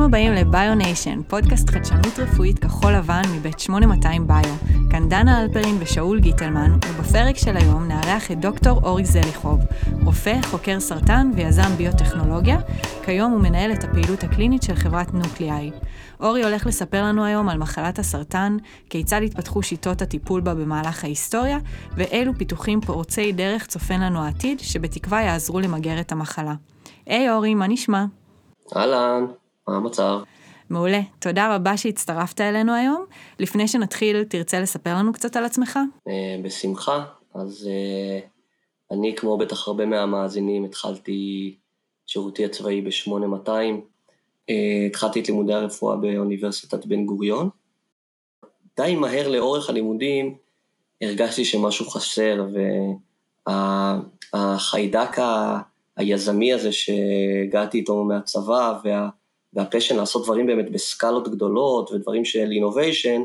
ברוכים הבאים לביוניישן, פודקאסט חדשנות רפואית כחול לבן מבית 8200 ביו. כאן דנה אלפרין ושאול גיטלמן, ובפרק של היום נארח את דוקטור אורי זליחוב, רופא, חוקר סרטן ויזם ביוטכנולוגיה. כיום הוא מנהל את הפעילות הקלינית של חברת נוקליאי. אורי הולך לספר לנו היום על מחלת הסרטן, כיצד התפתחו שיטות הטיפול בה במהלך ההיסטוריה, ואילו פיתוחים פורצי דרך צופן לנו העתיד, שבתקווה יעזרו למגר את המחלה. היי אורי, מה נשמע? אהלן, מה המצב? מעולה, תודה רבה שהצטרפת אלינו היום. לפני שנתחיל, תרצה לספר לנו קצת על עצמך? Uh, בשמחה. אז uh, אני, כמו בטח הרבה מהמאזינים, התחלתי שירותי הצבאי ב-8200. Uh, התחלתי את לימודי הרפואה באוניברסיטת בן גוריון. די מהר לאורך הלימודים הרגשתי שמשהו חסר, והחיידק וה, היזמי הזה שהגעתי איתו מהצבא, וה... והפשן לעשות דברים באמת בסקלות גדולות ודברים של אינוביישן,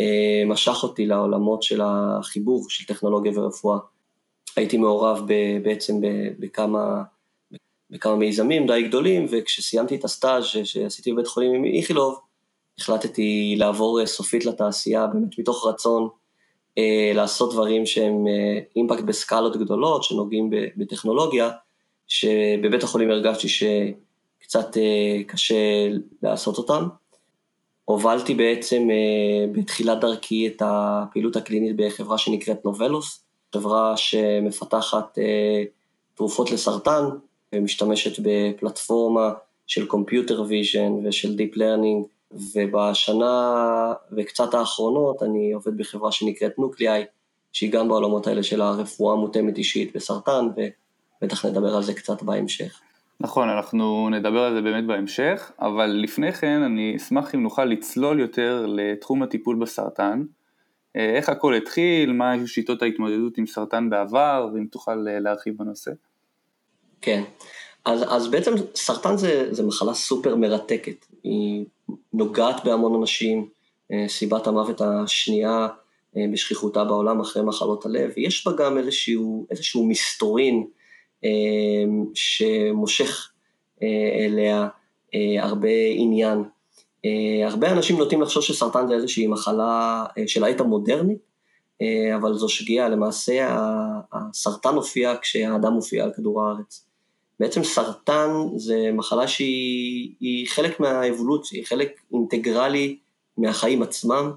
אה, משך אותי לעולמות של החיבור של טכנולוגיה ורפואה. הייתי מעורב בעצם בכמה, בכמה מיזמים די גדולים, וכשסיימתי את הסטאז' שעשיתי בבית חולים עם איכילוב, החלטתי לעבור סופית לתעשייה, באמת מתוך רצון אה, לעשות דברים שהם אה, אימפקט בסקלות גדולות, שנוגעים בטכנולוגיה, שבבית החולים הרגשתי ש... קצת אה, קשה לעשות אותם. הובלתי בעצם אה, בתחילת דרכי את הפעילות הקלינית בחברה שנקראת נובלוס, חברה שמפתחת אה, תרופות לסרטן ומשתמשת בפלטפורמה של Computer Vision ושל Deep Learning, ובשנה וקצת האחרונות אני עובד בחברה שנקראת נוקליאי, שהיא גם בעולמות האלה של הרפואה מותאמת אישית בסרטן, ובטח נדבר על זה קצת בהמשך. נכון, אנחנו נדבר על זה באמת בהמשך, אבל לפני כן אני אשמח אם נוכל לצלול יותר לתחום הטיפול בסרטן. אה, איך הכל התחיל, מה היו שיטות ההתמודדות עם סרטן בעבר, ואם תוכל אה, להרחיב בנושא. כן, אז, אז בעצם סרטן זה, זה מחלה סופר מרתקת, היא נוגעת בהמון אנשים, אה, סיבת המוות השנייה בשכיחותה בעולם אחרי מחלות הלב, יש בה גם איזשהו, איזשהו מסתורין, שמושך אה, אליה אה, הרבה עניין. אה, הרבה אנשים נוטים לחשוב שסרטן זה איזושהי מחלה של העת המודרנית, אבל זו שגיאה, למעשה הסרטן הופיע כשהאדם הופיע על כדור הארץ. בעצם סרטן זה מחלה שהיא חלק מהאבולוציה, היא חלק אינטגרלי מהחיים עצמם,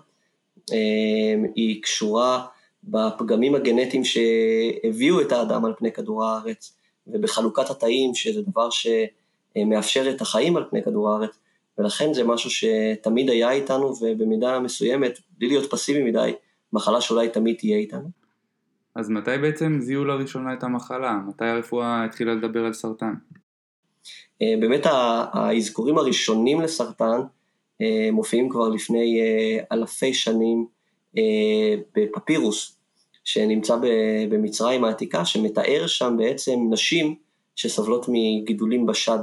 היא קשורה בפגמים הגנטיים שהביאו את האדם על פני כדור הארץ, ובחלוקת התאים, שזה דבר שמאפשר את החיים על פני כדור הארץ, ולכן זה משהו שתמיד היה איתנו, ובמידה מסוימת, בלי להיות פסיבי מדי, מחלה שאולי תמיד תהיה איתנו. אז מתי בעצם זיהו לראשונה את המחלה? מתי הרפואה התחילה לדבר על סרטן? אה, באמת האזכורים הראשונים לסרטן אה, מופיעים כבר לפני אה, אלפי שנים בפפירוס שנמצא במצרים העתיקה, שמתאר שם בעצם נשים שסובלות מגידולים בשד.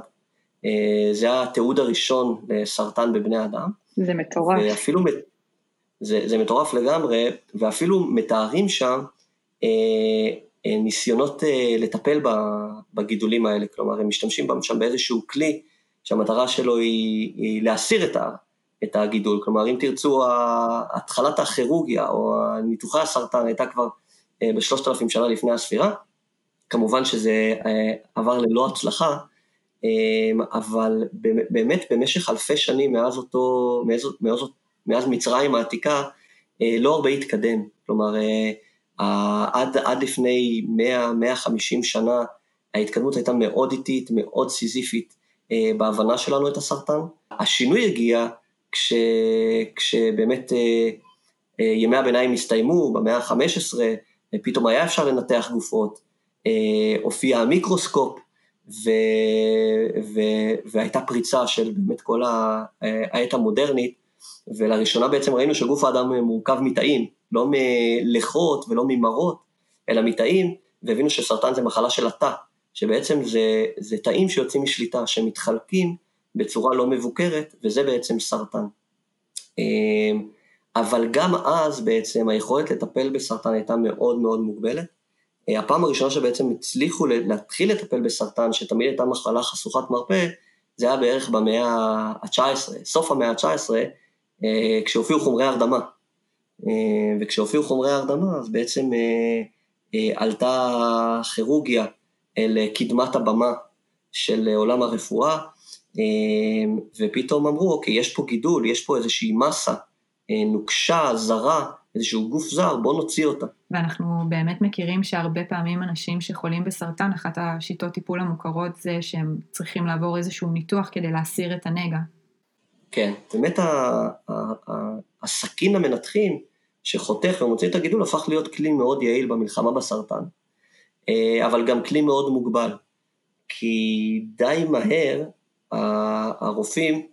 אה, זה התיעוד הראשון לסרטן בבני אדם. זה מטורף. ואפילו, זה, זה מטורף לגמרי, ואפילו מתארים שם אה, אה, ניסיונות אה, לטפל בגידולים האלה, כלומר הם משתמשים שם באיזשהו כלי שהמטרה שלו היא, היא להסיר את, ה, את הגידול. כלומר, אם תרצו, התחלת הכירורגיה או ניתוחי הסרטן הייתה כבר אה, בשלושת אלפים שנה לפני הספירה. כמובן שזה אה, עבר ללא הצלחה, אה, אבל באמת במשך אלפי שנים מאז אותו, מאז, מאז, מאז מצרים העתיקה, לא הרבה התקדם. כלומר, עד, עד לפני 100-150 שנה ההתקדמות הייתה מאוד איטית, מאוד סיזיפית בהבנה שלנו את הסרטן. השינוי הגיע כש, כשבאמת אה, אה, ימי הביניים הסתיימו, במאה ה-15, פתאום היה אפשר לנתח גופות, אה, הופיע המיקרוסקופ, ו, ו, והייתה פריצה של באמת כל העת המודרנית, ולראשונה בעצם ראינו שגוף האדם מורכב מתאים, לא מלחות ולא ממרות, אלא מתאים, והבינו שסרטן זה מחלה של התא, שבעצם זה, זה תאים שיוצאים משליטה, שמתחלקים בצורה לא מבוקרת, וזה בעצם סרטן. אמ, אבל גם אז בעצם היכולת לטפל בסרטן הייתה מאוד מאוד מוגבלת. אה, הפעם הראשונה שבעצם הצליחו להתחיל לטפל בסרטן, שתמיד הייתה מחלה חשוכת מרפא, זה היה בערך במאה ה-19, סוף המאה ה-19, כשהופיעו חומרי הרדמה. וכשהופיעו חומרי הרדמה, אז בעצם עלתה כירורגיה אל קדמת הבמה של עולם הרפואה, ופתאום אמרו, אוקיי, יש פה גידול, יש פה איזושהי מסה נוקשה, זרה, איזשהו גוף זר, בוא נוציא אותה. ואנחנו באמת מכירים שהרבה פעמים אנשים שחולים בסרטן, אחת השיטות טיפול המוכרות זה שהם צריכים לעבור איזשהו ניתוח כדי להסיר את הנגע. כן, באמת הסכין המנתחים שחותך ומוציא את הגידול הפך להיות כלי מאוד יעיל במלחמה בסרטן, אה, אבל גם כלי מאוד מוגבל, כי די מהר הרופאים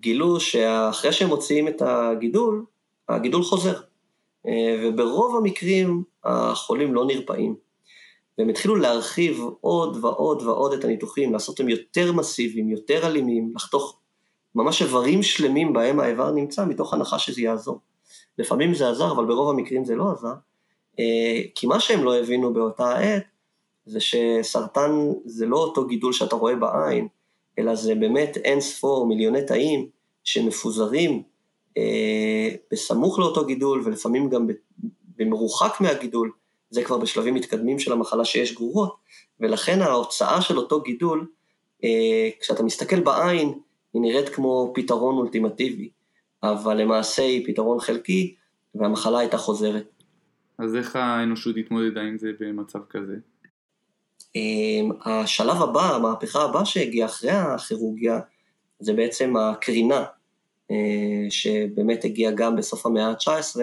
גילו שאחרי שהם מוציאים את הגידול, הגידול חוזר. אה, וברוב המקרים החולים לא נרפאים. והם התחילו להרחיב עוד ועוד ועוד את הניתוחים, לעשות אותם יותר מסיביים, יותר אלימים, לחתוך ממש איברים שלמים בהם האיבר נמצא, מתוך הנחה שזה יעזור. לפעמים זה עזר, אבל ברוב המקרים זה לא עזר, אה, כי מה שהם לא הבינו באותה העת, זה שסרטן זה לא אותו גידול שאתה רואה בעין, אלא זה באמת אין ספור מיליוני תאים שמפוזרים אה, בסמוך לאותו גידול ולפעמים גם במרוחק מהגידול, זה כבר בשלבים מתקדמים של המחלה שיש גרורות, ולכן ההוצאה של אותו גידול, אה, כשאתה מסתכל בעין, היא נראית כמו פתרון אולטימטיבי, אבל למעשה היא פתרון חלקי, והמחלה הייתה חוזרת. אז איך האנושות התמודדה עם זה במצב כזה? אה, השלב הבא, המהפכה הבאה שהגיעה אחרי הכירורגיה, זה בעצם הקרינה. אה, שבאמת הגיע גם בסוף המאה ה-19,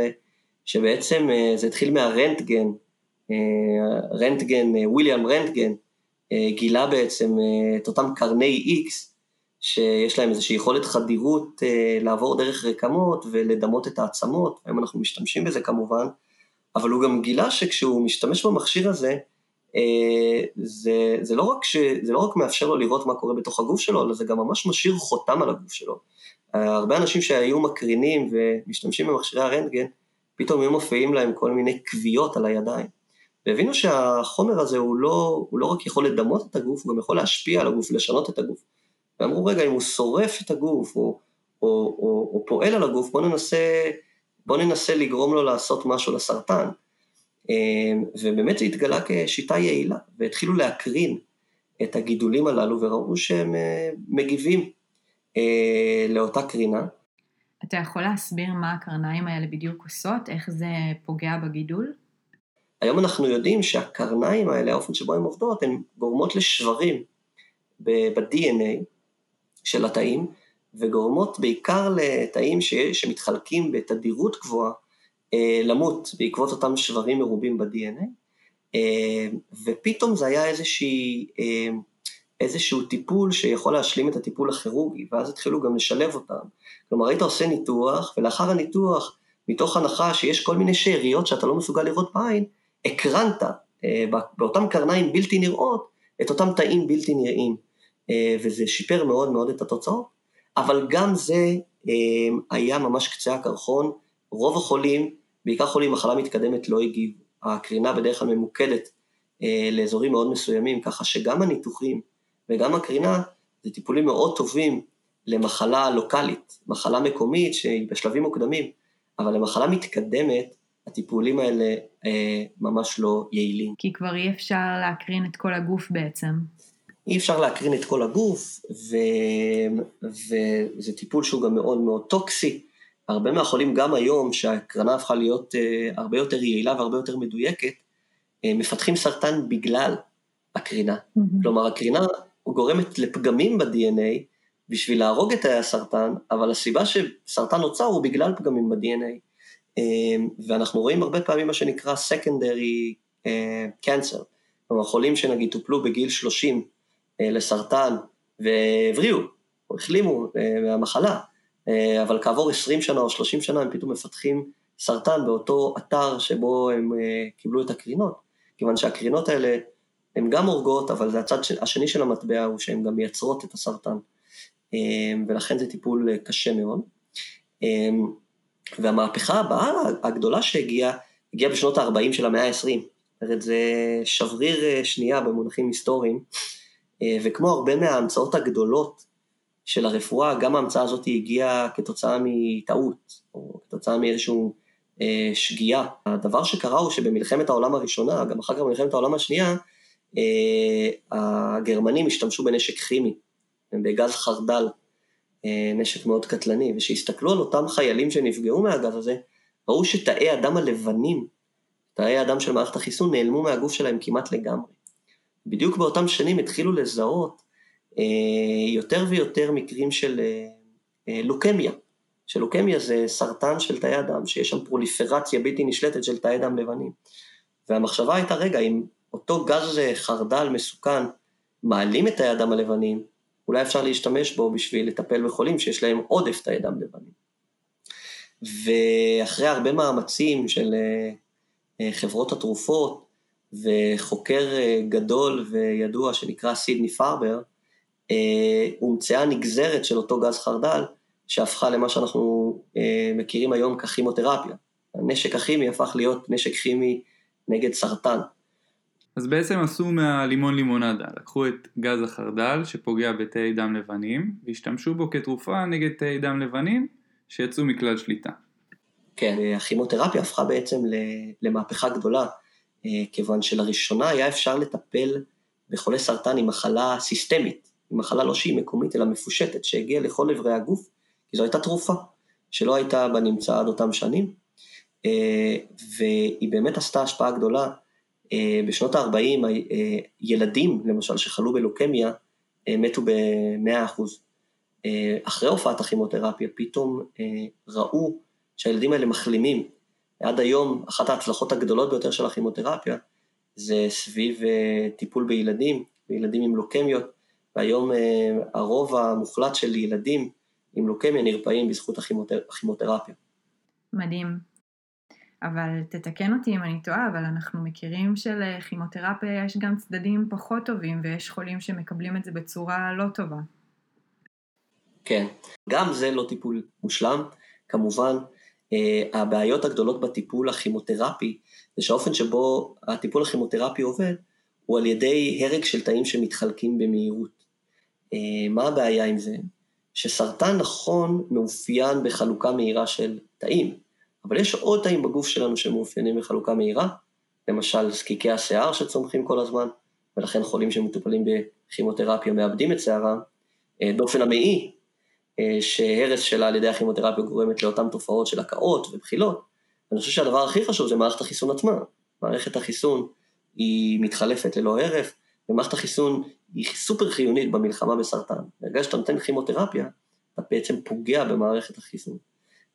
שבעצם אה, זה התחיל מהרנטגן, אה, רנטגן, וויליאם רנטגן, גילה בעצם את אותם קרני X, שיש להם איזושהי יכולת חדירות לעבור דרך רקמות ולדמות את העצמות, היום אנחנו משתמשים בזה כמובן, אבל הוא גם גילה שכשהוא משתמש במכשיר הזה, זה, זה, לא רק ש, זה לא רק מאפשר לו לראות מה קורה בתוך הגוף שלו, אלא זה גם ממש משאיר חותם על הגוף שלו. הרבה אנשים שהיו מקרינים ומשתמשים במכשירי הרנטגן, פתאום היו מופיעים להם כל מיני כוויות על הידיים. והבינו שהחומר הזה הוא לא, הוא לא רק יכול לדמות את הגוף, הוא גם יכול להשפיע על הגוף, לשנות את הגוף. ואמרו, רגע, אם הוא שורף את הגוף, או, או, או, או פועל על הגוף, בוא ננסה, בוא ננסה לגרום לו לעשות משהו לסרטן. אמ, ובאמת זה התגלה כשיטה יעילה, והתחילו להקרין את הגידולים הללו, וראו שהם אה, מגיבים אה, לאותה קרינה. אתה יכול להסביר מה הקרניים האלה בדיוק עושות? איך זה פוגע בגידול? היום אנחנו יודעים שהקרניים האלה, האופן שבו הן עובדות, הן גורמות לשברים ב-DNA של התאים, וגורמות בעיקר לתאים ש- שמתחלקים בתדירות גבוהה למות בעקבות אותם שברים מרובים ב-DNA, אה, ופתאום זה היה איזושהי אה, איזשהו טיפול שיכול להשלים את הטיפול הכירורגי, ואז התחילו גם לשלב אותם. כלומר, היית עושה ניתוח, ולאחר הניתוח, מתוך הנחה שיש כל מיני שאריות שאתה לא מסוגל לראות בעין, הקרנת אה, באותם קרניים בלתי נראות את אותם תאים בלתי נראים, אה, וזה שיפר מאוד מאוד את התוצאות, אבל גם זה אה, היה ממש קצה הקרחון, רוב החולים, בעיקר חולים מחלה מתקדמת, לא הגיבו. הקרינה בדרך כלל ממוקדת אה, לאזורים מאוד מסוימים, ככה שגם הניתוחים וגם הקרינה זה טיפולים מאוד טובים למחלה לוקאלית, מחלה מקומית שהיא בשלבים מוקדמים, אבל למחלה מתקדמת, הטיפולים האלה אה, ממש לא יעילים. כי כבר אי אפשר להקרין את כל הגוף בעצם. אי אפשר להקרין את כל הגוף, ו... וזה טיפול שהוא גם מאוד מאוד טוקסי. הרבה מהחולים גם היום, שהקרנה הפכה להיות אה, הרבה יותר יעילה והרבה יותר מדויקת, אה, מפתחים סרטן בגלל הקרינה. Mm-hmm. כלומר, הקרינה גורמת לפגמים ב-DNA בשביל להרוג את תאי הסרטן, אבל הסיבה שסרטן נוצר הוא בגלל פגמים ב-DNA. אמ, ואנחנו רואים הרבה פעמים מה שנקרא secondary אה, cancer, כלומר חולים שנגיד טופלו בגיל 30 אה, לסרטן והבריאו, או החלימו אה, מהמחלה, אבל כעבור 20 שנה או 30 שנה הם פתאום מפתחים סרטן באותו אתר שבו הם קיבלו את הקרינות, כיוון שהקרינות האלה הן גם הורגות, אבל זה הצד השני של המטבע הוא שהן גם מייצרות את הסרטן, אמ, ולכן זה טיפול אה, קשה מאוד. והמהפכה הבאה הגדולה שהגיעה, הגיעה בשנות ה-40 של המאה ה-20. זאת אומרת, זה שבריר אה, שנייה במונחים היסטוריים, אה, וכמו הרבה מההמצאות הגדולות של הרפואה, גם ההמצאה הזאת הגיעה כתוצאה מטעות, או כתוצאה מאיזשהו אה, שגיאה. הדבר שקרה הוא שבמלחמת העולם הראשונה, גם אחר כך במלחמת העולם השנייה, אה, הגרמנים השתמשו בנשק כימי, בגז חרדל, אה, נשק מאוד קטלני, וכשהסתכלו על אותם חיילים שנפגעו מהגז הזה, ראו שתאי הדם הלבנים, תאי הדם של מערכת החיסון, נעלמו מהגוף שלהם כמעט לגמרי. בדיוק באותם שנים התחילו לזהות יותר ויותר מקרים של אה, אה, לוקמיה. שלוקמיה זה סרטן של תאי הדם, שיש שם פרוליפרציה בלתי נשלטת של תאי דם לבנים. והמחשבה הייתה, רגע, אם אותו גז חרדל מסוכן מעלים את תאי הדם הלבנים, אולי אפשר להשתמש בו בשביל לטפל בחולים שיש להם עודף תאי דם לבנים. ואחרי הרבה מאמצים של חברות התרופות וחוקר גדול וידוע שנקרא סידני פרבר, אה, הומצאה נגזרת של אותו גז חרדל, שהפכה למה שאנחנו אה, מכירים היום ככימותרפיה. הנשק הכימי הפך להיות נשק כימי נגד סרטן. אז בעצם עשו מהלימון לימונדה, לקחו את גז החרדל שפוגע בתאי דם לבנים, והשתמשו בו כתרופה נגד תאי דם לבנים שיצאו מכלל שליטה. כן, הכימותרפיה הפכה בעצם למהפכה גדולה, אה, כיוון שלראשונה היה אפשר לטפל בחולי סרטן עם מחלה סיסטמית, היא מחלה לא שהיא מקומית, אלא מפושטת, שהגיעה לכל אברי הגוף, כי זו הייתה תרופה, שלא הייתה בנמצא עד אותם שנים, אה, והיא באמת עשתה השפעה גדולה. אה, בשנות ה-40, אה, ילדים, למשל, שחלו בלוקמיה, מתו ב-100%. אחרי הופעת הכימותרפיה, פתאום ראו שהילדים האלה מחלימים. עד היום, אחת ההצלחות הגדולות ביותר של הכימותרפיה, זה סביב טיפול בילדים, בילדים עם לוקמיות, והיום אה, הרוב המוחלט של ילדים עם לוקמיה נרפאים בזכות הכימותר... הכימותרפיה. מדהים. אבל תתקן אותי אם אני טועה, אבל אנחנו מכירים שלכימותרפיה יש גם צדדים פחות טובים ויש חולים שמקבלים את זה בצורה לא טובה. כן, גם זה לא טיפול מושלם. כמובן, אה, הבעיות הגדולות בטיפול הכימותרפי זה שהאופן שבו הטיפול הכימותרפי עובד הוא על ידי הרג של תאים שמתחלקים במהירות. אה, מה הבעיה עם זה? שסרטן נכון מאופיין בחלוקה מהירה של תאים, אבל יש עוד תאים בגוף שלנו שמאופיינים בחלוקה מהירה, למשל זקיקי השיער שצומחים כל הזמן, ולכן חולים שמטופלים בכימותרפיה מאבדים את שיערם, אה, דופן המעי, אה, שהרס שלה על ידי הכימותרפיה גורמת לאותן תופעות של הקאות ובחילות, אני חושב שהדבר הכי חשוב זה מערכת החיסון עצמה. מערכת החיסון היא מתחלפת ללא הרף, ומערכת החיסון היא סופר חיונית במלחמה בסרטן. ברגע שאתה נותן כימותרפיה, אתה בעצם פוגע במערכת החיסון.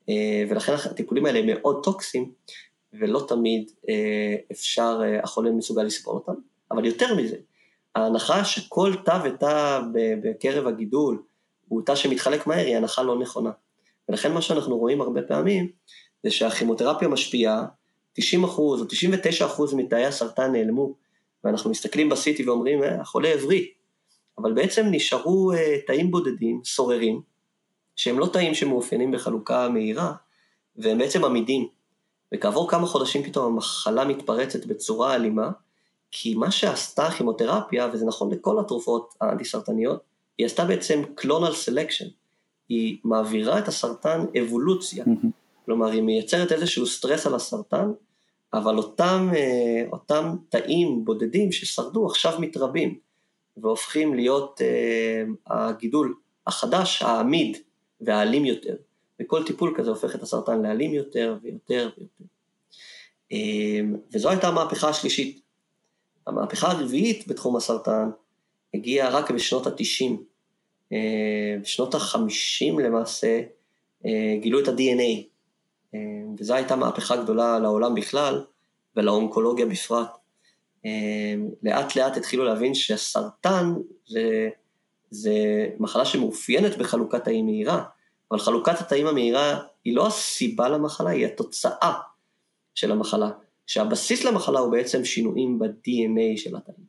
אה, ולכן הטיפולים האלה הם מאוד טוקסיים, ולא תמיד אה, אפשר, אה, החולה מסוגל לסבול אותם. אבל יותר מזה, ההנחה שכל תא ותא בקרב הגידול הוא תא שמתחלק מהר, היא הנחה לא נכונה. ולכן מה שאנחנו רואים הרבה פעמים, זה שהכימותרפיה משפיעה, 90 אחוז או 99 אחוז מתאי הסרטן נעלמו ואנחנו מסתכלים בסיטי ואומרים, אה, החולה הבריא, אבל בעצם נשארו אה, תאים בודדים, סוררים, שהם לא תאים שמאופיינים בחלוקה מהירה, והם בעצם עמידים. וכעבור כמה חודשים פתאום המחלה מתפרצת בצורה אלימה, כי מה שעשתה הכימותרפיה, וזה נכון לכל התרופות האנטי-סרטניות, היא עשתה בעצם clonal selection. היא מעבירה את הסרטן אבולוציה. כלומר, היא מייצרת איזשהו סטרס על הסרטן, אבל אותם, אה, אותם תאים בודדים ששרדו עכשיו מתרבים והופכים להיות אה, הגידול החדש, העמיד והאלים יותר. וכל טיפול כזה הופך את הסרטן לאלים יותר ויותר ויותר. אה, וזו הייתה המהפכה השלישית. המהפכה הרביעית בתחום הסרטן הגיעה רק בשנות ה-90. בשנות ה-50 למעשה גילו את ה-DNA, וזו הייתה מהפכה גדולה לעולם בכלל ולאונקולוגיה בפרט. אמ, לאט לאט התחילו להבין שהסרטן זה, זה מחלה שמאופיינת בחלוקת תאים מהירה, אבל חלוקת התאים המהירה היא לא הסיבה למחלה, היא התוצאה של המחלה. שהבסיס למחלה הוא בעצם שינויים ב-DNA של התאים.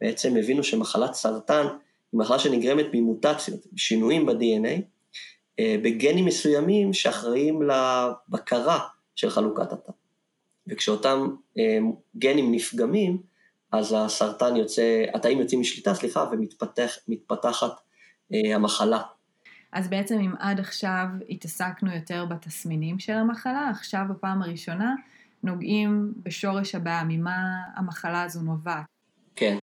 בעצם הבינו שמחלת סרטן היא מחלה שנגרמת ממוטציות, שינויים ב-DNA, בגנים מסוימים שאחראים לבקרה של חלוקת התא. וכשאותם אה, גנים נפגמים, אז הסרטן יוצא, התאים יוצאים משליטה, סליחה, ומתפתחת אה, המחלה. אז בעצם אם עד עכשיו התעסקנו יותר בתסמינים של המחלה, עכשיו בפעם הראשונה נוגעים בשורש הבעיה, ממה המחלה הזו נובעת. כן,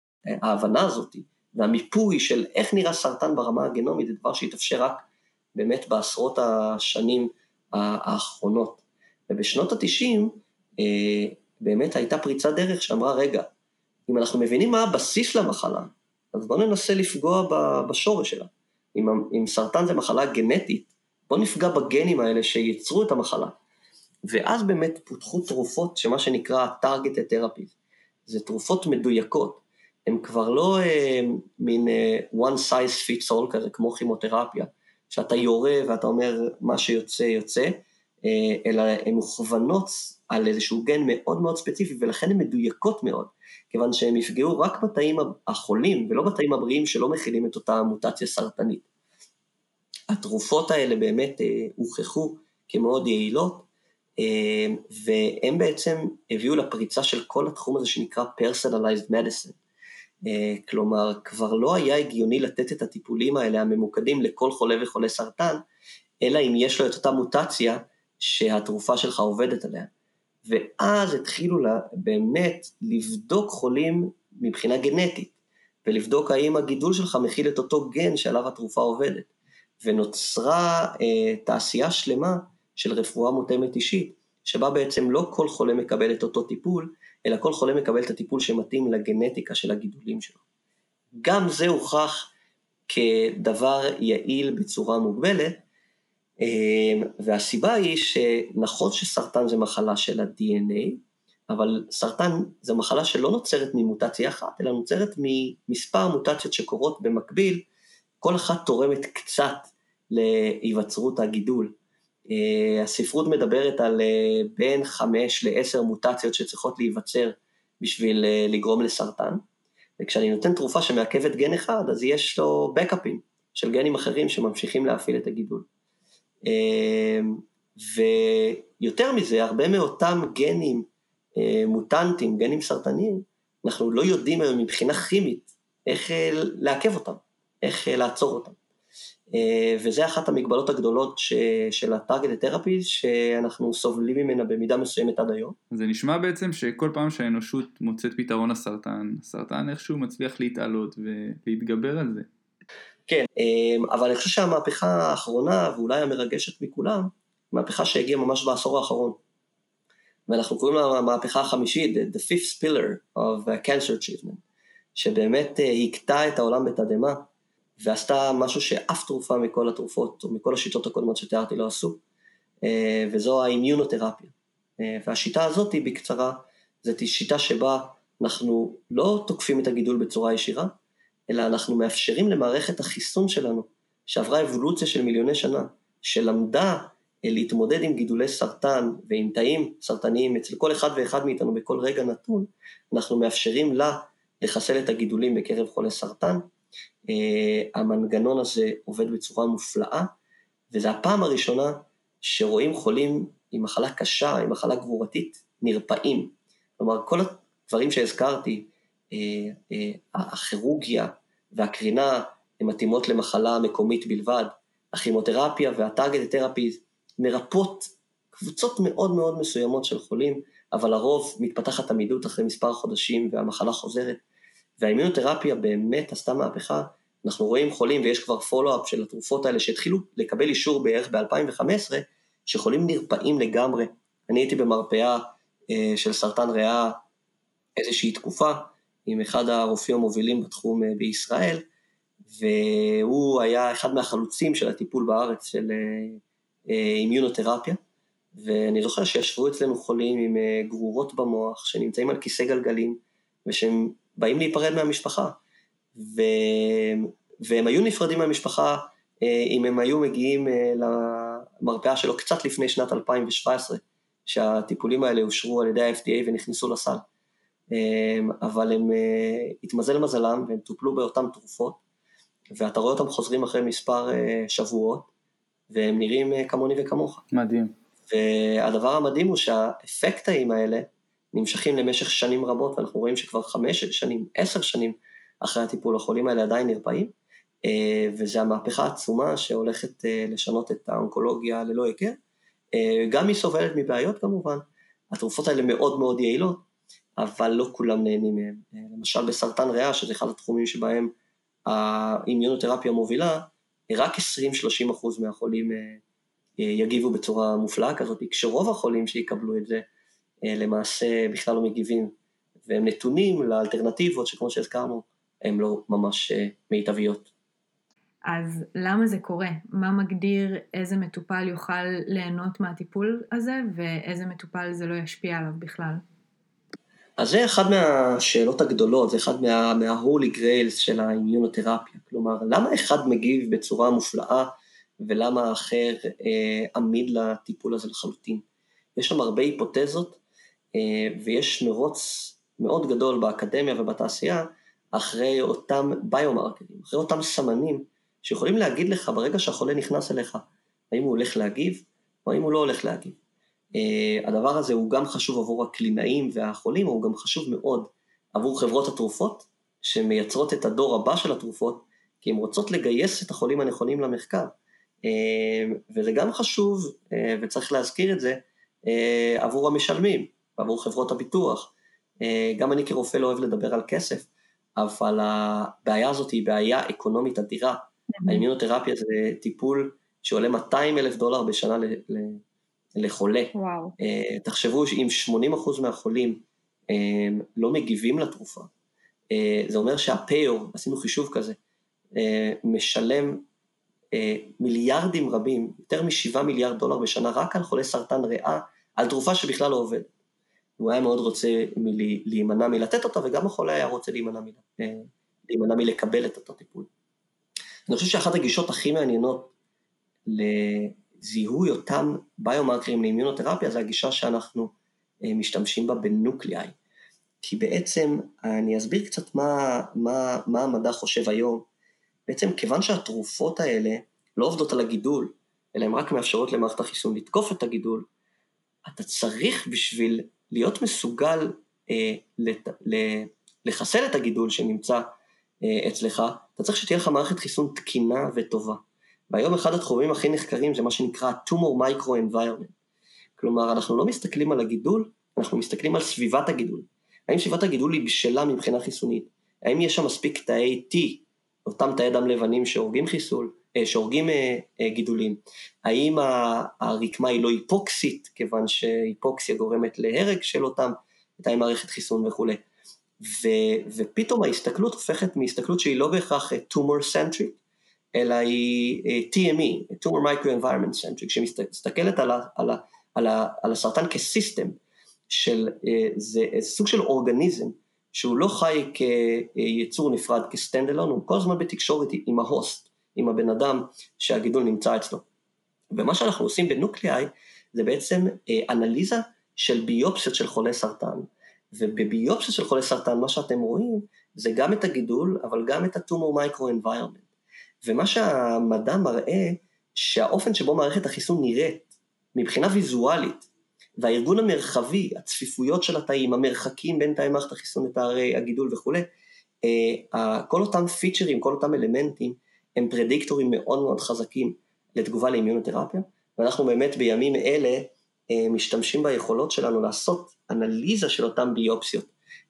ההבנה הזאת והמיפוי של איך נראה סרטן ברמה הגנומית זה דבר שהתאפשר רק באמת בעשרות השנים האחרונות. ובשנות התשעים אה, באמת הייתה פריצת דרך שאמרה, רגע, אם אנחנו מבינים מה הבסיס למחלה, אז בואו ננסה לפגוע בשורש שלה. אם, אם סרטן זה מחלה גנטית, בואו נפגע בגנים האלה שייצרו את המחלה. ואז באמת פותחו תרופות שמה שנקרא targeted therapy. זה תרופות מדויקות, הן כבר לא אה, מין אה, one size fits all כזה, כמו כימותרפיה, שאתה יורה ואתה אומר מה שיוצא יוצא, אה, אלא הן מוכוונות על איזשהו גן מאוד מאוד ספציפי, ולכן הן מדויקות מאוד, כיוון שהן יפגעו רק בתאים החולים ולא בתאים הבריאים שלא מכילים את אותה מוטציה סרטנית. התרופות האלה באמת אה, הוכחו כמאוד יעילות, אה, והם בעצם הביאו לפריצה של כל התחום הזה שנקרא Personalized Medicine. אה, כלומר, כבר לא היה הגיוני לתת את הטיפולים האלה הממוקדים לכל חולה וחולה סרטן, אלא אם יש לו את אותה מוטציה שהתרופה שלך עובדת עליה. ואז התחילו לה, באמת לבדוק חולים מבחינה גנטית, ולבדוק האם הגידול שלך מכיל את אותו גן שעליו התרופה עובדת. ונוצרה אה, תעשייה שלמה של רפואה מותאמת אישית, שבה בעצם לא כל חולה מקבל את אותו טיפול, אלא כל חולה מקבל את הטיפול שמתאים לגנטיקה של הגידולים שלו. גם זה הוכח כדבר יעיל בצורה מוגבלת, אמ, והסיבה היא שנכון שסרטן זה מחלה של ה-DNA, אבל סרטן זה מחלה שלא נוצרת ממוטציה אחת, אלא נוצרת ממספר מוטציות שקורות במקביל, כל אחת תורמת קצת להיווצרות הגידול. אה, הספרות מדברת על אה, בין חמש לעשר מוטציות שצריכות להיווצר בשביל אה, לגרום לסרטן, וכשאני נותן תרופה שמעכבת גן אחד, אז יש לו בקאפים של גנים אחרים שממשיכים להפעיל את הגידול. ויותר מזה, הרבה מאותם גנים מוטנטים, גנים סרטניים, אנחנו לא יודעים היום מבחינה כימית איך לעכב אותם, איך לעצור אותם. אה, וזה אחת המגבלות הגדולות ש, של הטארגט תרפי, שאנחנו סובלים ממנה במידה מסוימת עד היום. זה נשמע בעצם שכל פעם שהאנושות מוצאת פתרון לסרטן, הסרטן איכשהו מצליח להתעלות ולהתגבר על זה. כן, אה, אבל אני חושב שהמהפכה האחרונה, ואולי המרגשת מכולם, מהפכה שהגיעה ממש בעשור האחרון. ואנחנו קוראים לה המהפכה החמישית, the fifth pillar of cancer treatment, שבאמת אה, הכתה את העולם בתדהמה. ועשתה משהו שאף תרופה מכל התרופות, או מכל השיטות הקודמות שתיארתי לא עשו, אה, וזו האימיונותרפיה. אה, והשיטה הזאת, בקצרה, זאת שיטה שבה אנחנו לא תוקפים את הגידול בצורה ישירה, אלא אנחנו מאפשרים למערכת החיסון שלנו, שעברה אבולוציה של מיליוני שנה, שלמדה אה, להתמודד עם גידולי סרטן ועם תאים סרטניים אצל כל אחד ואחד מאיתנו בכל רגע נתון, אנחנו מאפשרים לה לחסל את הגידולים בקרב חולי סרטן, המנגנון הזה עובד בצורה מופלאה, וזו הפעם הראשונה שרואים חולים עם מחלה קשה, עם מחלה גבורתית, נרפאים. כלומר, כל הדברים שהזכרתי, אה, אה, הכירורגיה והקרינה, הן מתאימות למחלה מקומית בלבד. הכימותרפיה והטארגט תרפיז מרפאות קבוצות מאוד מאוד מסוימות של חולים, אבל לרוב מתפתחת עמידות אחרי מספר חודשים והמחלה חוזרת. והאימיונותרפיה באמת עשתה מהפכה, אנחנו רואים חולים ויש כבר פולו-אפ של התרופות האלה שהתחילו לקבל אישור בערך ב-2015, שחולים נרפאים לגמרי. אני הייתי במרפאה אה, של סרטן ריאה איזושהי תקופה, עם אחד הרופאים המובילים בתחום אה, בישראל, והוא היה אחד מהחלוצים של הטיפול בארץ של אה, אימיונותרפיה, ואני זוכר שישבו אצלנו חולים עם גרורות במוח, שנמצאים על כיסא גלגלים, ושהם באים להיפרד מהמשפחה. ו... והם היו נפרדים מהמשפחה אה, אם הם היו מגיעים אה, למרפאה שלו קצת לפני שנת 2017, שהטיפולים האלה אושרו על ידי ה-FDA ונכנסו לסל. אה, אבל הם, התמזל מזלם והם טופלו באותן תרופות, ואתה רואה אותם חוזרים אחרי מספר שבועות, והם נראים כמוני וכמוך. מדהים. והדבר המדהים הוא שהאפקטאים האלה, נמשכים למשך שנים רבות, ואנחנו רואים שכבר חמש שנים, עשר שנים אחרי הטיפול, החולים האלה עדיין נרפאים, וזו המהפכה העצומה שהולכת לשנות את האונקולוגיה ללא היכר. גם היא סובלת מבעיות כמובן, התרופות האלה מאוד מאוד יעילות, אבל לא כולם נהנים מהן. למשל בסרטן ריאה, שזה אחד התחומים שבהם האימיונותרפיה מובילה, רק 20-30 אחוז מהחולים יגיבו בצורה מופלאה כזאת, כשרוב החולים שיקבלו את זה למעשה בכלל לא מגיבים, והם נתונים לאלטרנטיבות שכמו שהזכרנו, הן לא ממש מיטביות. אז למה זה קורה? מה מגדיר איזה מטופל יוכל ליהנות מהטיפול הזה, ואיזה מטופל זה לא ישפיע עליו בכלל? אז זה אחד מהשאלות הגדולות, זה אחד מה, מה-holy grails של האימיונותרפיה. כלומר, למה אחד מגיב בצורה מופלאה, ולמה האחר אה, עמיד לטיפול הזה לחלוטין? יש שם הרבה היפותזות, אה, ויש מרוץ מאוד גדול באקדמיה ובתעשייה, אחרי אותם ביומרקרים, אחרי אותם סמנים, שיכולים להגיד לך ברגע שהחולה נכנס אליך, האם הוא הולך להגיב, או האם הוא לא הולך להגיב. Uh, הדבר הזה הוא גם חשוב עבור הקלינאים והחולים, הוא גם חשוב מאוד עבור חברות התרופות, שמייצרות את הדור הבא של התרופות, כי הן רוצות לגייס את החולים הנכונים למחקר. Uh, וזה גם חשוב, וצריך להזכיר את זה, עבור המשלמים, עבור חברות הביטוח. Uh, גם אני כרופא לא אוהב לדבר על כסף, אבל הבעיה הזאת היא בעיה אקונומית אדירה. האימיונותרפיה זה טיפול שעולה 200 אלף דולר בשנה לחולה. וואו. Uh, תחשבו שאם 80% מהחולים uh, לא מגיבים לתרופה, זה אומר שהפייר, עשינו חישוב כזה, משלם מיליארדים רבים, יותר מ-7 מיליארד דולר בשנה, רק על חולי סרטן ריאה, על תרופה שבכלל לא עובדת. הוא היה מאוד רוצה להימנע מלתת אותה, וגם החולה היה רוצה להימנע, מל... להימנע מלקבל את אותו טיפול. אני חושב שאחת הגישות הכי מעניינות לזיהוי אותם ביומרקרים לאימיונותרפיה זה הגישה שאנחנו אה, משתמשים בה בנוקליאי. כי בעצם, אני אסביר קצת מה, מה, מה המדע חושב היום. בעצם כיוון שהתרופות האלה לא עובדות על הגידול, אלא הן רק מאפשרות למערכת החיסון לתקוף את הגידול, אתה צריך בשביל להיות מסוגל אה, לת, לחסל את הגידול שנמצא אה, אצלך, אתה צריך שתהיה לך מערכת חיסון תקינה וטובה. והיום אחד התחומים הכי נחקרים זה מה שנקרא tumor micro environment. כלומר, אנחנו לא מסתכלים על הגידול, אנחנו מסתכלים על סביבת הגידול. האם סביבת הגידול היא בשלה מבחינה חיסונית? האם יש שם מספיק תאי T, אותם תאי דם לבנים שהורגים חיסול, שהורגים אה, גידולים? האם הרקמה היא לא היפוקסית, כיוון שהיפוקסיה גורמת להרג של אותם תאי מערכת חיסון וכולי? ו, ופתאום ההסתכלות הופכת מהסתכלות שהיא לא בהכרח tumor centric, אלא היא אה, TME, tumor microenvironment centric, שמסתכלת על, ה, על, ה, על, ה, על הסרטן כסיסטם, של, אה, זה סוג של אורגניזם, שהוא לא חי כיצור נפרד, כ stand alone, הוא כל הזמן בתקשורת עם ה host, עם הבן אדם שהגידול נמצא אצלו. ומה שאנחנו עושים בנוקליאי זה בעצם אה, אנליזה של ביופסיות של חולי סרטן. ובביופסיה של חולי סרטן, מה שאתם רואים, זה גם את הגידול, אבל גם את ה tumor microenvironment. ומה שהמדע מראה, שהאופן שבו מערכת החיסון נראית, מבחינה ויזואלית, והארגון המרחבי, הצפיפויות של התאים, המרחקים בין תאי מערכת החיסון לתאי הגידול וכולי, אה, כל אותם פיצ'רים, כל אותם אלמנטים, הם פרדיקטורים מאוד מאוד חזקים לתגובה לאימונותרפיה, ואנחנו באמת בימים אלה אה, משתמשים ביכולות שלנו לעשות אנליזה של אותן ביופסיות,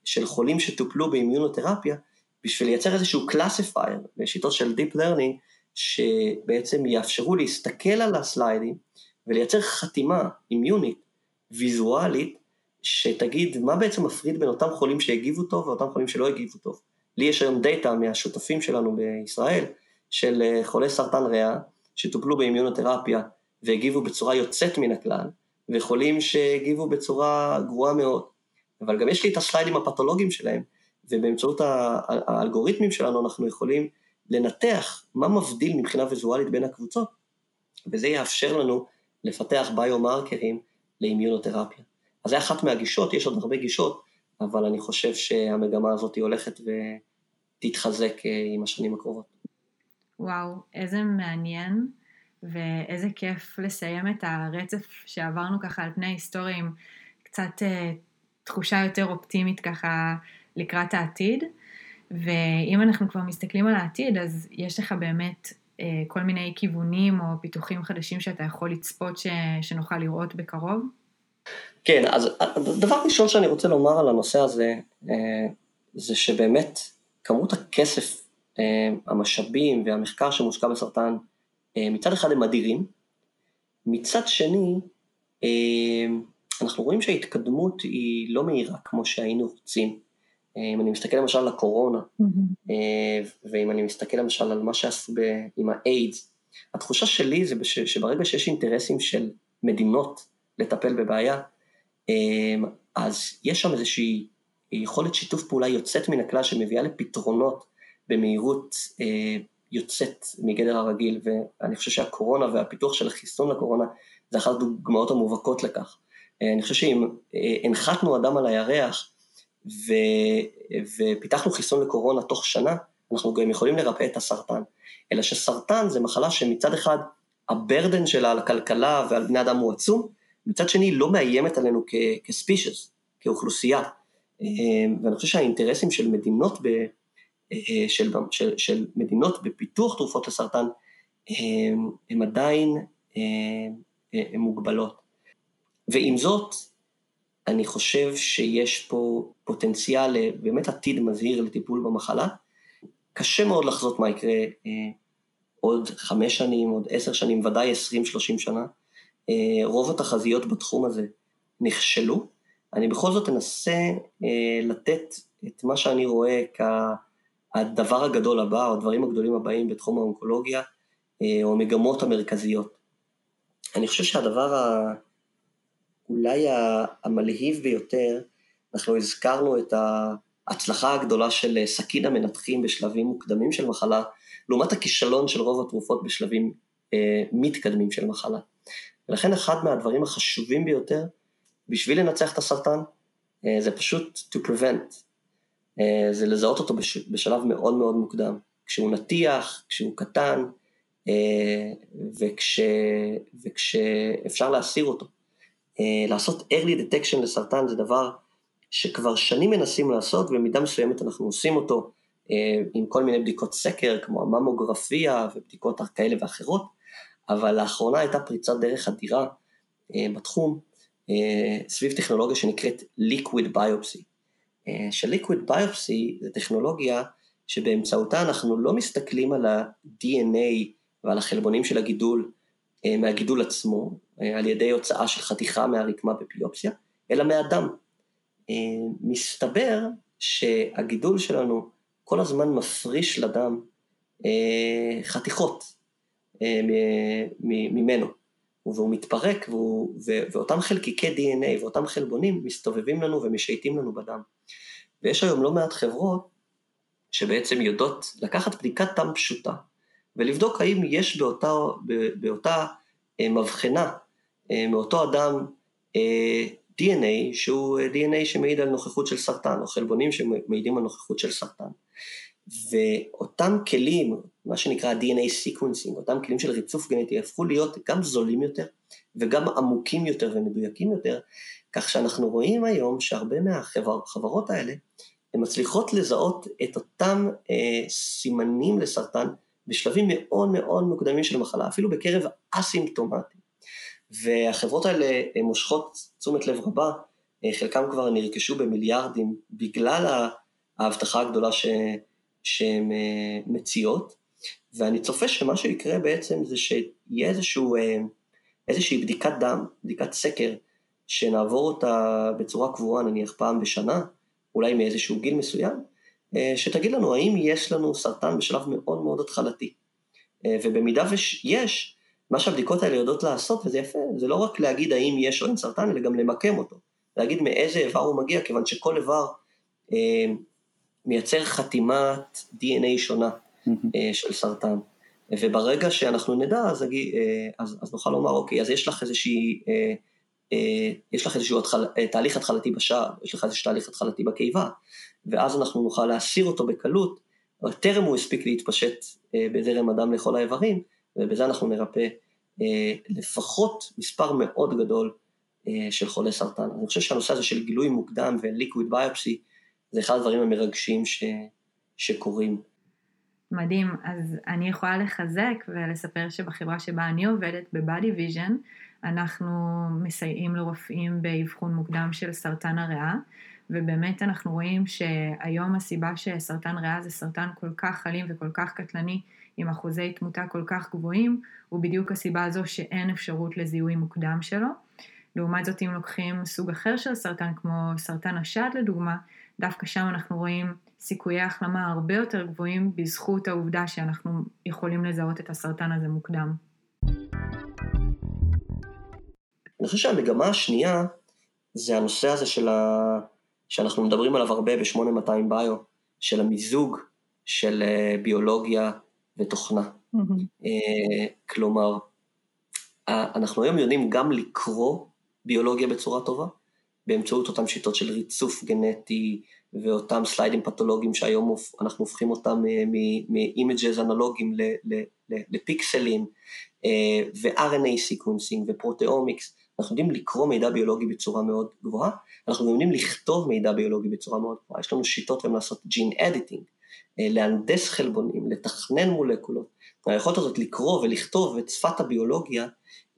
של חולים שטופלו באימונותרפיה, בשביל לייצר איזשהו classifier בשיטות של Deep Learning, שבעצם יאפשרו להסתכל על הסליידים ולייצר חתימה אימיונית, ויזואלית, שתגיד מה בעצם מפריד בין אותם חולים שהגיבו טוב ואותם חולים שלא הגיבו טוב. לי יש היום דאטה מהשותפים שלנו בישראל, של אה, חולי סרטן ריאה, שטופלו באימיונותרפיה והגיבו בצורה יוצאת מן הכלל, וחולים שהגיבו בצורה גרועה מאוד. אבל גם יש לי את הסליידים הפתולוגיים שלהם, ובאמצעות האלגוריתמים שלנו אנחנו יכולים לנתח מה מבדיל מבחינה ויזואלית בין הקבוצות, וזה יאפשר לנו לפתח ביומרקרים לאימיונותרפיה. אז זה אחת מהגישות, יש עוד הרבה גישות, אבל אני חושב שהמגמה הזאת הולכת ותתחזק אה, עם השנים הקרובות. וואו, איזה מעניין. ואיזה כיף לסיים את הרצף שעברנו ככה על פני ההיסטוריה עם קצת uh, תחושה יותר אופטימית ככה לקראת העתיד. ואם אנחנו כבר מסתכלים על העתיד, אז יש לך באמת אה, כל מיני כיוונים או פיתוחים חדשים שאתה יכול לצפות ש, שנוכל לראות בקרוב? כן, אז דבר ראשון שאני רוצה לומר על הנושא הזה, אה, זה שבאמת כמות הכסף, אה, המשאבים והמחקר שמושקע בסרטן, מצד אחד הם אדירים, מצד שני, אנחנו רואים שההתקדמות היא לא מהירה כמו שהיינו רוצים. אם אני מסתכל למשל על הקורונה, mm-hmm. ואם אני מסתכל למשל על מה שעשו עם האיידס, התחושה שלי זה שברגע שיש אינטרסים של מדינות לטפל בבעיה, אז יש שם איזושהי יכולת שיתוף פעולה יוצאת מן הכלל שמביאה לפתרונות במהירות אה, יוצאת מגדר הרגיל, ואני חושב שהקורונה והפיתוח של החיסון לקורונה זה אחת הדוגמאות המובהקות לכך. אה, אני חושב שאם הנחתנו אדם על הירח, ו, ופיתחנו חיסון לקורונה תוך שנה, אנחנו גם יכולים לרפא את הסרטן. אלא שסרטן זה מחלה שמצד אחד הברדן שלה על הכלכלה ועל בני אדם הוא עצום, מצד שני לא מאיימת עלינו כספישס, כאוכלוסייה. ואני חושב שהאינטרסים של מדינות, ב, של, של, של מדינות בפיתוח תרופות לסרטן הם, הם עדיין הם, הם מוגבלות. ועם זאת, אני חושב שיש פה פוטנציאל באמת עתיד מזהיר לטיפול במחלה. קשה מאוד לחזות מה יקרה אה, עוד חמש שנים, עוד עשר שנים, ודאי עשרים, שלושים שנה. אה, רוב התחזיות בתחום הזה נכשלו. אני בכל זאת אנסה אה, לתת את מה שאני רואה כהדבר הגדול הבא, או הדברים הגדולים הבאים בתחום האונקולוגיה, אה, או המגמות המרכזיות. אני חושב שהדבר ה... אולי המלהיב ביותר, אנחנו הזכרנו את ההצלחה הגדולה של אה, סכין המנתחים בשלבים מוקדמים של מחלה, לעומת הכישלון של רוב התרופות בשלבים אה, מתקדמים של מחלה. ולכן אחד מהדברים החשובים ביותר בשביל לנצח את הסרטן, אה, זה פשוט to prevent, זה לזהות אותו בש, בשלב מאוד מאוד מוקדם, כשהוא נתיח, כשהוא קטן, אה, וכש, וכשאפשר להסיר אותו. אה, לעשות early detection לסרטן זה דבר שכבר שנים מנסים לעשות, ובמידה מסוימת אנחנו עושים אותו אה, עם כל מיני בדיקות סקר, כמו הממוגרפיה ובדיקות כאלה ואחרות, אבל לאחרונה הייתה פריצת דרך אדירה אה, בתחום, סביב טכנולוגיה שנקראת liquid biopsy. ש-liquid biopsy זה טכנולוגיה שבאמצעותה אנחנו לא מסתכלים על ה-DNA ועל החלבונים של הגידול מהגידול עצמו, אה, על ידי הוצאה של חתיכה מהרקמה בביופסיה, אלא מהדם. אה, מסתבר שהגידול שלנו כל הזמן מפריש לדם אה, חתיכות ממנו, והוא מתפרק, והוא, ואותם חלקיקי DNA ואותם חלבונים מסתובבים לנו ומשייטים לנו בדם. ויש היום לא מעט חברות שבעצם יודעות לקחת בדיקת דם פשוטה ולבדוק האם יש באותה, באותה מבחנה אה, מאותו אדם אה, DNA שהוא אה, DNA שמעיד על נוכחות של סרטן, או חלבונים שמעידים על נוכחות של סרטן. ואותם כלים, מה שנקרא DNA sequencing, אותם כלים של ריצוף גנטי, הפכו להיות גם זולים יותר וגם עמוקים יותר ומדויקים יותר, כך שאנחנו רואים היום שהרבה מהחברות האלה, הן מצליחות לזהות את אותם אה, סימנים לסרטן בשלבים מאוד מאוד מוקדמים של מחלה, אפילו בקרב אסימפטומטיים. והחברות האלה מושכות תשומת לב רבה, אה, חלקם כבר נרכשו במיליארדים בגלל ההבטחה הגדולה ש, שהן אה, מציעות, ואני צופה שמה שיקרה בעצם זה שיהיה איזשהו, אה, איזושהי בדיקת דם, בדיקת סקר, שנעבור אותה בצורה קבועה, נניח פעם בשנה, אולי מאיזשהו גיל מסוים, שתגיד לנו האם יש לנו סרטן בשלב מאוד מאוד התחלתי. ובמידה ויש, מה שהבדיקות האלה יודעות לעשות, וזה יפה, זה לא רק להגיד האם יש או אין סרטן, אלא גם למקם אותו. להגיד מאיזה איבר הוא מגיע, כיוון שכל איבר אה, מייצר חתימת DNA שונה אה, של סרטן. וברגע שאנחנו נדע, אז, אה, אז, אז נוכל לומר, אוקיי, אז יש לך איזושהי, אה, אה, יש לך איזשהו התחל, אה, תהליך התחלתי בשער, יש לך איזשהו תהליך התחלתי בקיבה, ואז אנחנו נוכל להסיר אותו בקלות, אבל טרם הוא הספיק להתפשט אה, בזרם הדם לכל האיברים, ובזה אנחנו נרפא אה, לפחות מספר מאוד גדול אה, של חולי סרטן. אני חושב שהנושא הזה של גילוי מוקדם ו liquid biopsy, זה אחד הדברים המרגשים ש, שקורים. מדהים. אז אני יכולה לחזק ולספר שבחברה שבה אני עובדת, בבאדי ויז'ן, אנחנו מסייעים לרופאים באבחון מוקדם של סרטן הריאה, ובאמת אנחנו רואים שהיום הסיבה שסרטן ריאה זה סרטן כל כך אלים וכל כך קטלני, עם אחוזי תמותה כל כך גבוהים, הוא בדיוק הסיבה הזו שאין אפשרות לזיהוי מוקדם שלו. לעומת זאת, אם לוקחים סוג אחר של סרטן, כמו סרטן השד לדוגמה, דווקא שם אנחנו רואים סיכויי החלמה הרבה יותר גבוהים בזכות העובדה שאנחנו יכולים לזהות את הסרטן הזה מוקדם. אני חושב שהמגמה השנייה זה הנושא הזה של ה... שאנחנו מדברים עליו הרבה ב-8200 ביו, של המיזוג של אה, ביולוגיה ותוכנה. Mm-hmm. כלומר, אנחנו היום יודעים גם לקרוא ביולוגיה בצורה טובה, באמצעות אותן שיטות של ריצוף גנטי ואותם סליידים פתולוגיים שהיום אנחנו הופכים אותם מאימג'ז אנלוגיים לפיקסלים, אה, ו-RNA sequencing ו proteomics, אנחנו יודעים לקרוא מידע ביולוגי בצורה מאוד גבוהה, אנחנו יודעים לכתוב מידע ביולוגי בצורה מאוד גבוהה, יש לנו שיטות היום לעשות gene editing, אה, להנדס חלבונים, לתכנן מולקולות, היכולת הזאת לקרוא ולכתוב את שפת הביולוגיה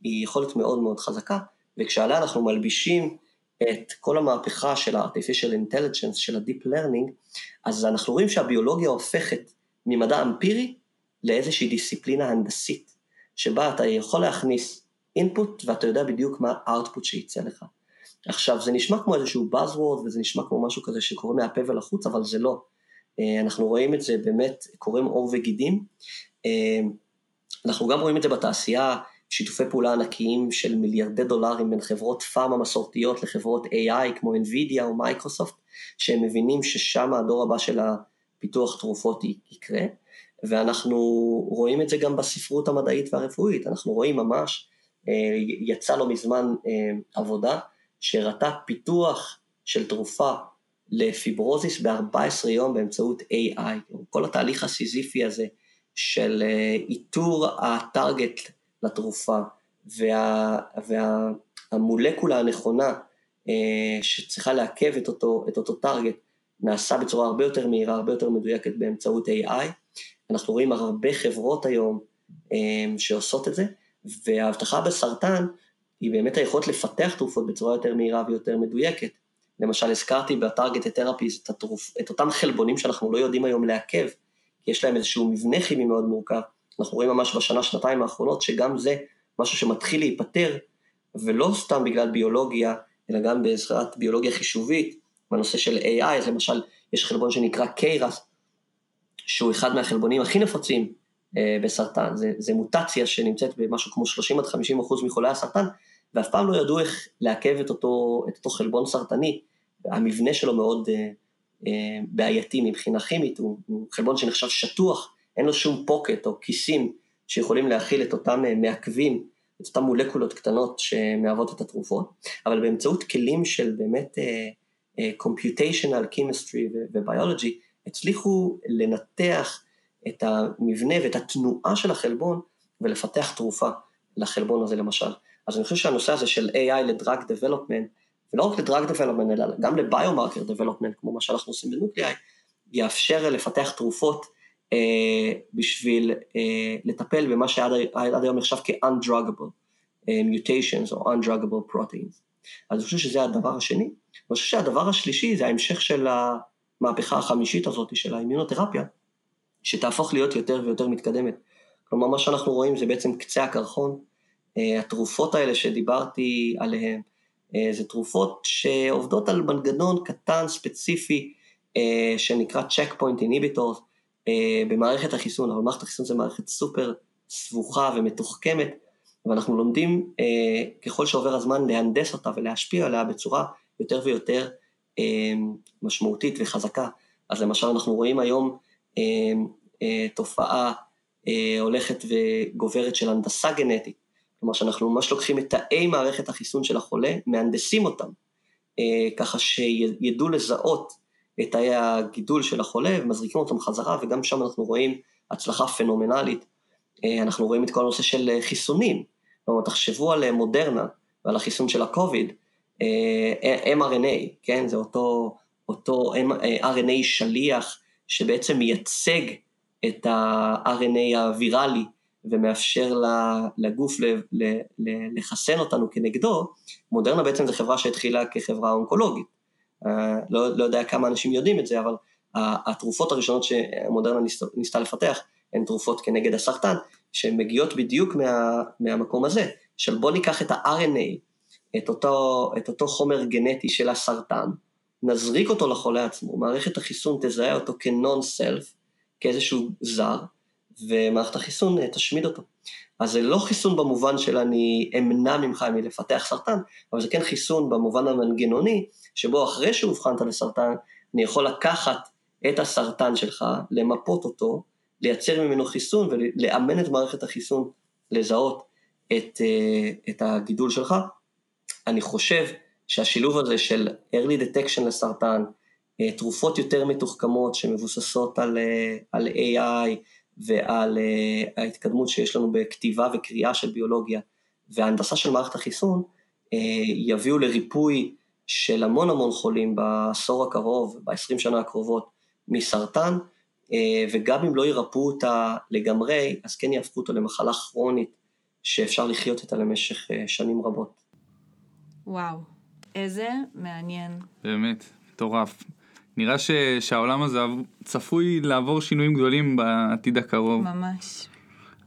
היא יכולת מאוד מאוד חזקה, וכשעליה אנחנו מלבישים את כל המהפכה של ה-artificial intelligence, של ה-deep learning, אז אנחנו רואים שהביולוגיה הופכת ממדע אמפירי לאיזושהי דיסציפלינה הנדסית, שבה אתה יכול להכניס input ואתה יודע בדיוק מה ה-output שיצא לך. עכשיו, זה נשמע כמו איזשהו buzzword וזה נשמע כמו משהו כזה שקורה מהפה ולחוץ, אבל זה לא. אה, אנחנו רואים את זה באמת קורם עור וגידים. אה, אנחנו גם רואים את זה בתעשייה, שיתופי פעולה ענקיים של מיליארדי דולרים בין חברות פארמה מסורתיות לחברות AI כמו NVIDIA או מייקרוסופט, שהם מבינים ששם הדור הבא של הפיתוח תרופות יקרה, ואנחנו רואים את זה גם בספרות המדעית והרפואית, אנחנו רואים ממש, אה, יצא לא מזמן אה, עבודה שהראתה פיתוח של תרופה לפיברוזיס ב-14 יום באמצעות AI, כל התהליך הסיזיפי הזה של אה, איתור הטארגט לתרופה, וה, והמולקולה הנכונה אה, שצריכה לעכב את אותו, את אותו טארגט נעשה בצורה הרבה יותר מהירה, הרבה יותר מדויקת באמצעות AI. אנחנו רואים הרבה חברות היום אה, שעושות את זה, וההבטחה בסרטן היא באמת היכולת לפתח תרופות בצורה יותר מהירה ויותר מדויקת. למשל, הזכרתי בטארגט תרפיז את, התרופ, את אותם חלבונים שאנחנו לא יודעים היום לעכב, כי יש להם איזשהו מבנה כימי מאוד מורכב, אנחנו רואים ממש בשנה, שנתיים האחרונות, שגם זה משהו שמתחיל להיפתר, ולא סתם בגלל ביולוגיה, אלא גם בעזרת ביולוגיה חישובית, בנושא של AI, אז למשל, יש חלבון שנקרא KRAS, שהוא אחד מהחלבונים הכי נפוצים אה, בסרטן, זה, זה מוטציה שנמצאת במשהו כמו 30 עד 50 אחוז מחולי הסרטן, ואף פעם לא ידעו איך לעכב את אותו, את אותו חלבון סרטני, המבנה שלו מאוד אה, אה, בעייתי מבחינה כימית, הוא, הוא חלבון שנחשב שטוח אין לו שום פוקט או כיסים שיכולים להכיל את אותם אה, מעכבים, את אותן מולקולות קטנות שמהוות את התרופות, אבל באמצעות כלים של באמת uh, uh, computational chemistry וביולוגי, הצליחו לנתח את המבנה ואת התנועה של החלבון ולפתח תרופה לחלבון הזה למשל. אז אני חושב שהנושא הזה של AI לדרג דבלופמנט, ולא רק לדרג דבלופמנט, אלא גם לביומרקר דבלופמנט, כמו מה שאנחנו עושים בנוקליאי, יאפשר לפתח תרופות בשביל אה, לטפל במה שעד היום נחשב כ-undruggable אה, mutations או undruggable proteins. אז אני חושב שזה הדבר השני. אני חושב שהדבר השלישי זה ההמשך של המהפכה החמישית הזאת של האימיונותרפיה, שתהפוך להיות יותר ויותר מתקדמת. כלומר, מה שאנחנו רואים זה בעצם קצה הקרחון. התרופות האלה שדיברתי עליהן, זה תרופות שעובדות על מנגנון קטן, ספציפי, שנקרא checkpoint inhibitors, אה, במערכת החיסון, אבל מערכת החיסון זה מערכת סופר סבוכה ומתוחכמת, ואנחנו לומדים אה, ככל שעובר הזמן להנדס אותה ולהשפיע עליה בצורה יותר ויותר אה, משמעותית וחזקה. אז למשל אנחנו רואים היום אה, אה, תופעה אה, הולכת וגוברת של הנדסה גנטית, כלומר שאנחנו ממש לוקחים את תאי מערכת החיסון של החולה, מהנדסים אותם, אה, ככה שידעו לזהות את תאי הגידול של החולה ומזריקים אותם חזרה, וגם שם אנחנו רואים הצלחה פנומנלית. אה, אנחנו רואים את כל הנושא של אה, חיסונים. כלומר, תחשבו על אה, מודרנה ועל החיסון של הקוביד, mRNA, כן? זה אותו, אותו RNA שליח שבעצם מייצג את ה-RNA הוויראלי ומאפשר לגוף לחסן אותנו כנגדו, מודרנה בעצם זו חברה שהתחילה כחברה אונקולוגית. אה, לא, לא יודע כמה אנשים יודעים את זה, אבל התרופות הראשונות שמודרנה ניסתה לפתח הן תרופות כנגד הסרטן, שהן מגיעות בדיוק מה, מהמקום הזה, של בוא ניקח את ה-RNA, את אותו, את אותו חומר גנטי של הסרטן, נזריק אותו לחולה עצמו, מערכת החיסון תזהה אותו כ-non-self, כאיזשהו זר, ומערכת החיסון אה, תשמיד אותו. אז זה לא חיסון במובן של אני אמנע ממך מלפתח סרטן, אבל זה כן חיסון במובן המנגנוני, שבו אחרי שאובחנת לסרטן, אני יכול לקחת את הסרטן שלך, למפות אותו, לייצר ממנו חיסון ולאמן את מערכת החיסון לזהות את, אה, את הגידול שלך. אני חושב שהשילוב הזה של early detection לסרטן, אה, תרופות יותר מתוחכמות שמבוססות על, על AI, ועל uh, ההתקדמות שיש לנו בכתיבה וקריאה של ביולוגיה וההנדסה של מערכת החיסון, uh, יביאו לריפוי של המון המון חולים בעשור הקרוב, ב-20 שנה הקרובות, מסרטן, uh, וגם אם לא ירפאו אותה לגמרי, אז כן יהפכו אותה למחלה כרונית שאפשר לחיות איתה למשך uh, שנים רבות. וואו, איזה מעניין. באמת, מטורף. נראה ש, שהעולם הזה צפוי לעבור שינויים גדולים בעתיד הקרוב. ממש.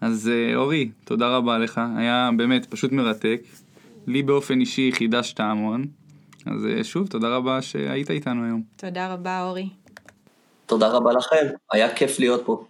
אז אה, אורי, תודה רבה לך, היה באמת פשוט מרתק. לי באופן אישי חידשת המון. אז אה, שוב, תודה רבה שהיית איתנו היום. תודה רבה, אורי. תודה רבה לכם, היה כיף להיות פה.